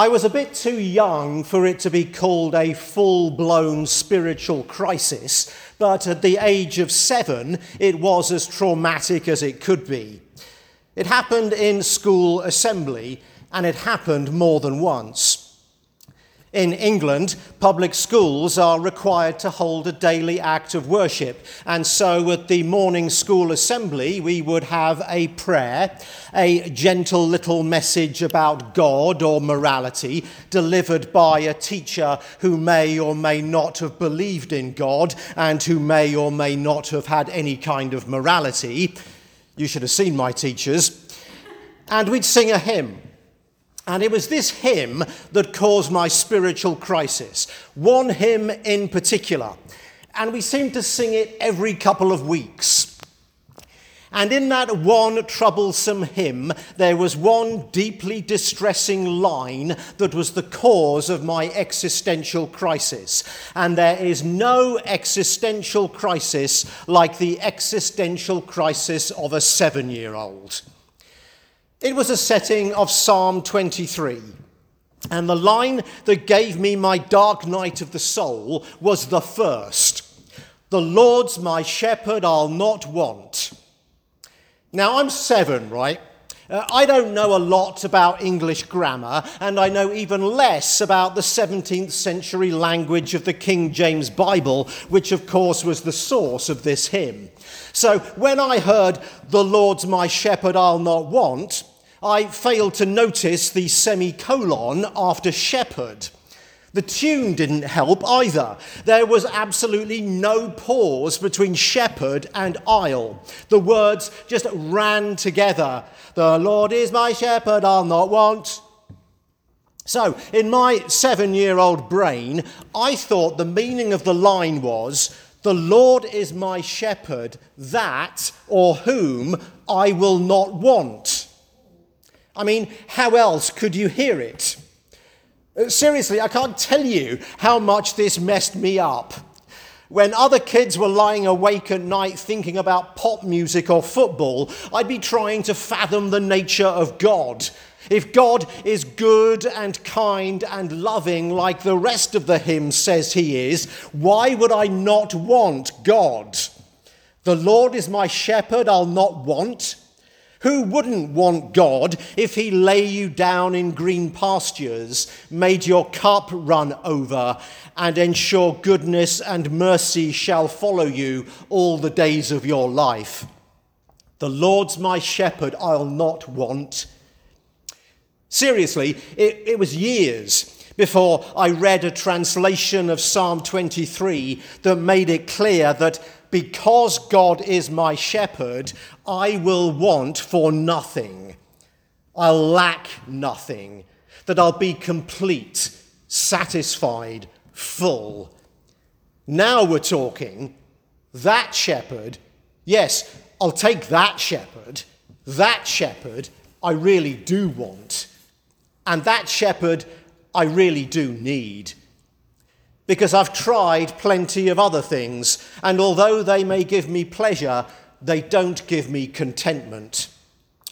I was a bit too young for it to be called a full blown spiritual crisis, but at the age of seven, it was as traumatic as it could be. It happened in school assembly, and it happened more than once. In England, public schools are required to hold a daily act of worship. And so at the morning school assembly, we would have a prayer, a gentle little message about God or morality, delivered by a teacher who may or may not have believed in God and who may or may not have had any kind of morality. You should have seen my teachers. And we'd sing a hymn. And it was this hymn that caused my spiritual crisis. One hymn in particular. And we seemed to sing it every couple of weeks. And in that one troublesome hymn, there was one deeply distressing line that was the cause of my existential crisis. And there is no existential crisis like the existential crisis of a seven year old. It was a setting of Psalm 23. And the line that gave me my dark night of the soul was the first The Lord's my shepherd, I'll not want. Now, I'm seven, right? Uh, I don't know a lot about English grammar, and I know even less about the 17th century language of the King James Bible, which, of course, was the source of this hymn. So when I heard, The Lord's my shepherd, I'll not want, I failed to notice the semicolon after shepherd. The tune didn't help either. There was absolutely no pause between shepherd and I'll. The words just ran together. The Lord is my shepherd, I'll not want. So, in my seven year old brain, I thought the meaning of the line was The Lord is my shepherd, that or whom I will not want. I mean, how else could you hear it? Uh, seriously, I can't tell you how much this messed me up. When other kids were lying awake at night thinking about pop music or football, I'd be trying to fathom the nature of God. If God is good and kind and loving like the rest of the hymn says he is, why would I not want God? The Lord is my shepherd, I'll not want. Who wouldn't want God if He lay you down in green pastures, made your cup run over, and ensure goodness and mercy shall follow you all the days of your life? The Lord's my shepherd, I'll not want. Seriously, it, it was years before I read a translation of Psalm 23 that made it clear that because God is my shepherd, I will want for nothing. I'll lack nothing. That I'll be complete, satisfied, full. Now we're talking. That shepherd, yes, I'll take that shepherd. That shepherd I really do want. And that shepherd I really do need because I've tried plenty of other things, and although they may give me pleasure, they don't give me contentment.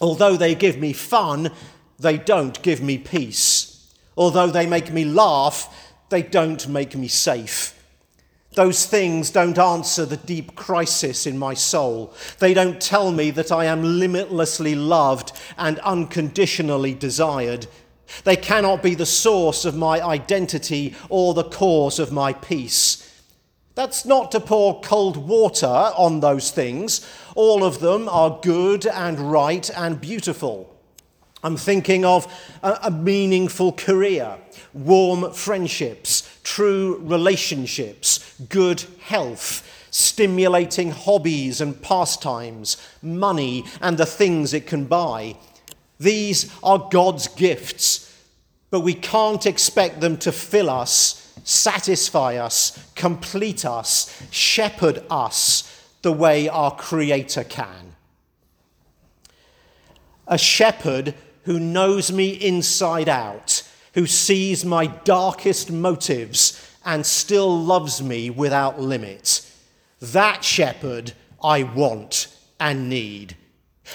Although they give me fun, they don't give me peace. Although they make me laugh, they don't make me safe. Those things don't answer the deep crisis in my soul. They don't tell me that I am limitlessly loved and unconditionally desired. They cannot be the source of my identity or the cause of my peace. That's not to pour cold water on those things. All of them are good and right and beautiful. I'm thinking of a, meaningful career, warm friendships, true relationships, good health, stimulating hobbies and pastimes, money and the things it can buy, these are God's gifts, but we can't expect them to fill us, satisfy us, complete us, shepherd us the way our Creator can. A shepherd who knows me inside out, who sees my darkest motives and still loves me without limit. That shepherd I want and need.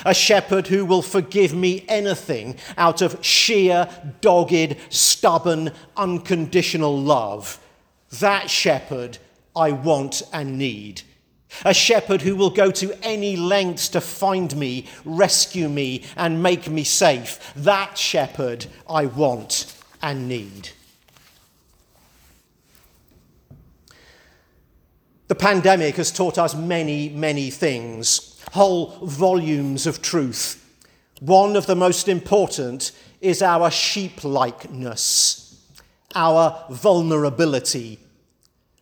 A shepherd who will forgive me anything out of sheer, dogged, stubborn, unconditional love. That shepherd I want and need. A shepherd who will go to any lengths to find me, rescue me, and make me safe. That shepherd I want and need. The pandemic has taught us many, many things, whole volumes of truth. One of the most important is our sheep likeness, our vulnerability.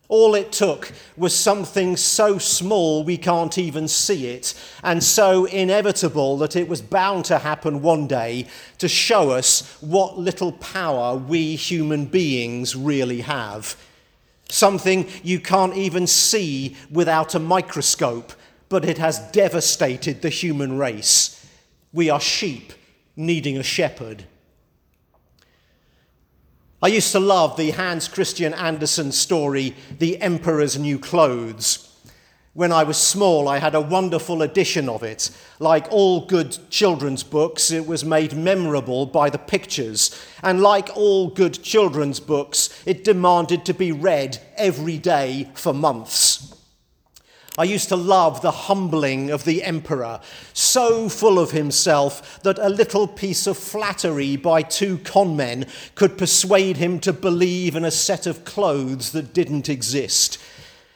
All it took was something so small we can't even see it, and so inevitable that it was bound to happen one day to show us what little power we human beings really have something you can't even see without a microscope, but it has devastated the human race. We are sheep needing a shepherd. I used to love the Hans Christian Andersen story, The Emperor's New Clothes. When I was small, I had a wonderful edition of it. Like all good children's books, it was made memorable by the pictures. And like all good children's books, it demanded to be read every day for months. I used to love the humbling of the emperor, so full of himself that a little piece of flattery by two conmen could persuade him to believe in a set of clothes that didn't exist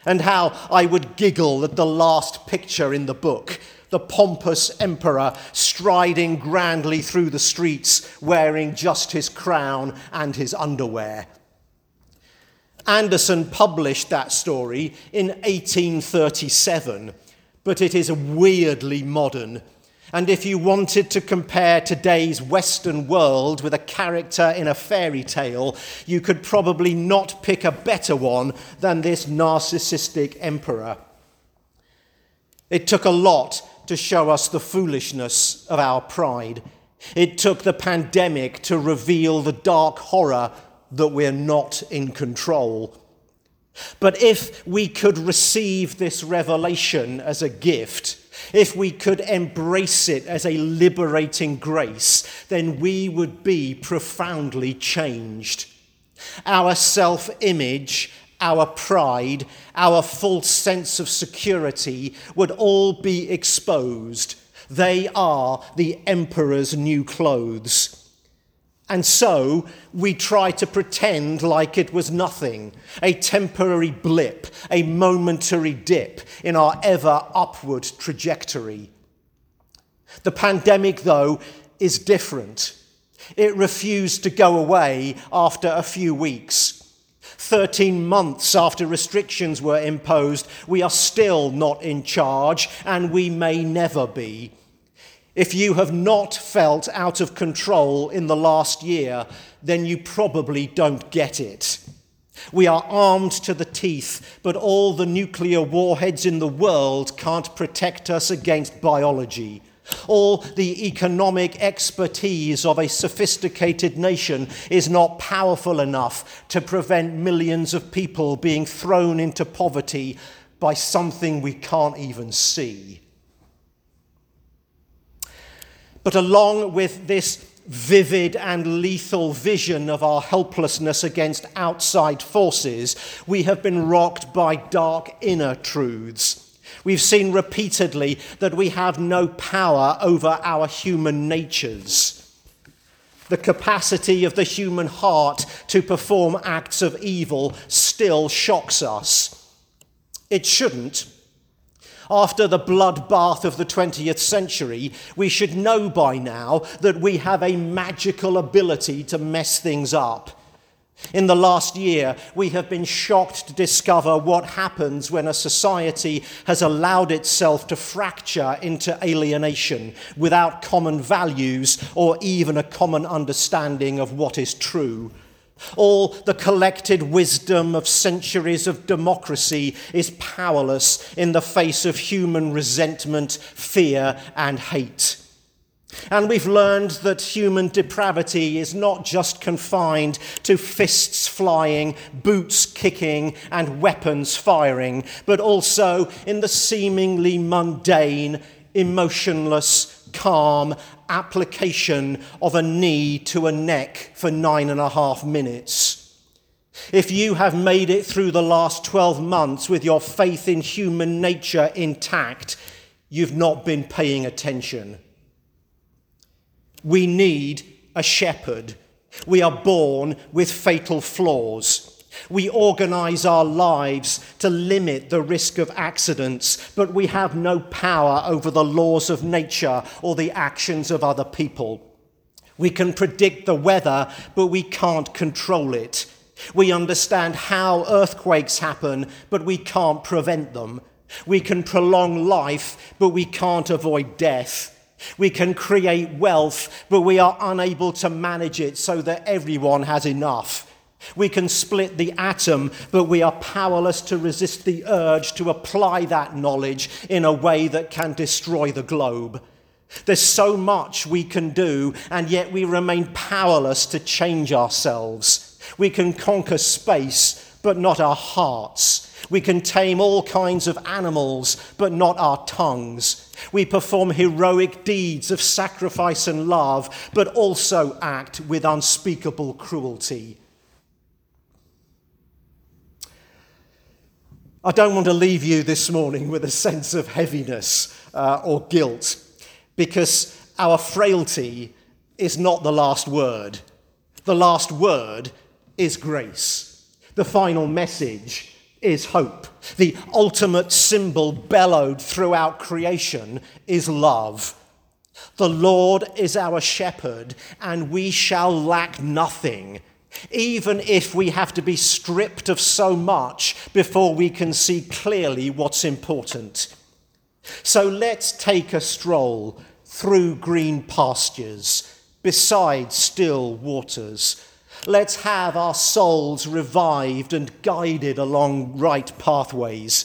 and how I would giggle at the last picture in the book the pompous emperor striding grandly through the streets wearing just his crown and his underwear. Andersen published that story in 1837, but it is weirdly modern and if you wanted to compare today's Western world with a character in a fairy tale, you could probably not pick a better one than this narcissistic emperor. It took a lot to show us the foolishness of our pride. It took the pandemic to reveal the dark horror that we're not in control. But if we could receive this revelation as a gift, if we could embrace it as a liberating grace, then we would be profoundly changed. Our self image, our pride, our false sense of security would all be exposed. They are the emperor's new clothes. And so we try to pretend like it was nothing, a temporary blip, a momentary dip in our ever upward trajectory. The pandemic, though, is different. It refused to go away after a few weeks. 13 months after restrictions were imposed, we are still not in charge, and we may never be. If you have not felt out of control in the last year, then you probably don't get it. We are armed to the teeth, but all the nuclear warheads in the world can't protect us against biology. All the economic expertise of a sophisticated nation is not powerful enough to prevent millions of people being thrown into poverty by something we can't even see. But along with this vivid and lethal vision of our helplessness against outside forces, we have been rocked by dark inner truths. We've seen repeatedly that we have no power over our human natures. The capacity of the human heart to perform acts of evil still shocks us. It shouldn't, after the bloodbath of the 20th century, we should know by now that we have a magical ability to mess things up. In the last year, we have been shocked to discover what happens when a society has allowed itself to fracture into alienation without common values or even a common understanding of what is true. All the collected wisdom of centuries of democracy is powerless in the face of human resentment, fear, and hate. And we've learned that human depravity is not just confined to fists flying, boots kicking, and weapons firing, but also in the seemingly mundane, emotionless, calm application of a knee to a neck for nine and a half minutes. If you have made it through the last 12 months with your faith in human nature intact, you've not been paying attention. We need a shepherd. We are born with fatal flaws. We organize our lives to limit the risk of accidents, but we have no power over the laws of nature or the actions of other people. We can predict the weather, but we can't control it. We understand how earthquakes happen, but we can't prevent them. We can prolong life, but we can't avoid death. We can create wealth, but we are unable to manage it so that everyone has enough. We can split the atom, but we are powerless to resist the urge to apply that knowledge in a way that can destroy the globe. There's so much we can do, and yet we remain powerless to change ourselves. We can conquer space, but not our hearts. We can tame all kinds of animals, but not our tongues. We perform heroic deeds of sacrifice and love, but also act with unspeakable cruelty. I don't want to leave you this morning with a sense of heaviness uh, or guilt because our frailty is not the last word. The last word is grace. The final message is hope. The ultimate symbol bellowed throughout creation is love. The Lord is our shepherd, and we shall lack nothing, even if we have to be stripped of so much before we can see clearly what's important. So let's take a stroll through green pastures, beside still waters Let's have our souls revived and guided along right pathways.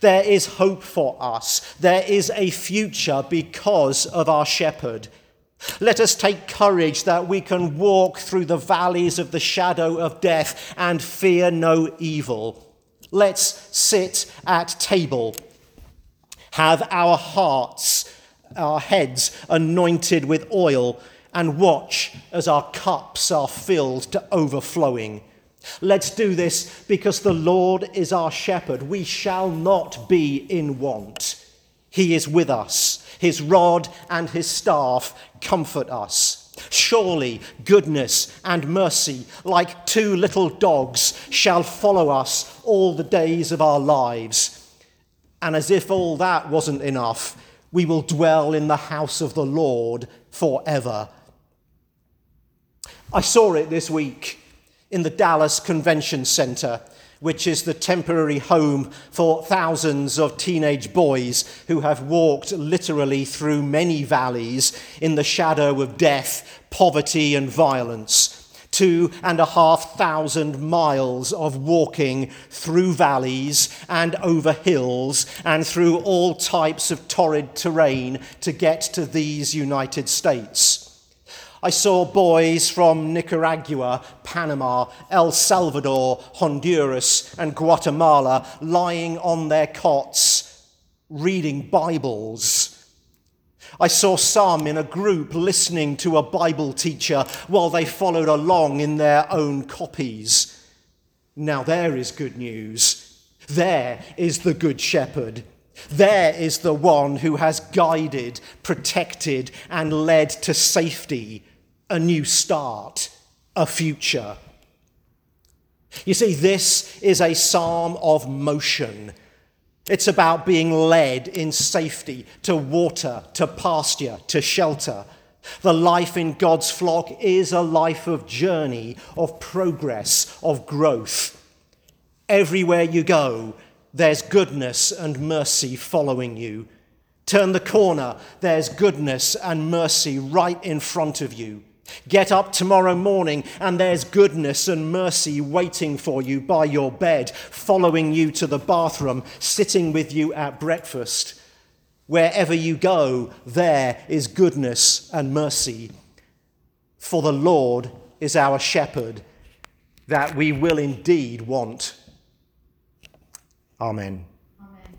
There is hope for us. There is a future because of our shepherd. Let us take courage that we can walk through the valleys of the shadow of death and fear no evil. Let's sit at table, have our hearts, our heads anointed with oil and watch as our cups are filled to overflowing. Let's do this because the Lord is our shepherd. We shall not be in want. He is with us. His rod and his staff comfort us. Surely goodness and mercy, like two little dogs, shall follow us all the days of our lives. And as if all that wasn't enough, we will dwell in the house of the Lord forever. I saw it this week in the Dallas Convention Center, which is the temporary home for thousands of teenage boys who have walked literally through many valleys in the shadow of death, poverty, and violence. Two and a half thousand miles of walking through valleys and over hills and through all types of torrid terrain to get to these United States. I saw boys from Nicaragua, Panama, El Salvador, Honduras, and Guatemala lying on their cots reading Bibles. I saw some in a group listening to a Bible teacher while they followed along in their own copies. Now, there is good news. There is the Good Shepherd. There is the one who has guided, protected, and led to safety a new start, a future. You see, this is a psalm of motion. It's about being led in safety to water, to pasture, to shelter. The life in God's flock is a life of journey, of progress, of growth. Everywhere you go, there's goodness and mercy following you. Turn the corner, there's goodness and mercy right in front of you. Get up tomorrow morning and there's goodness and mercy waiting for you by your bed, following you to the bathroom, sitting with you at breakfast. Wherever you go, there is goodness and mercy. For the Lord is our shepherd, that we will indeed want. Amen.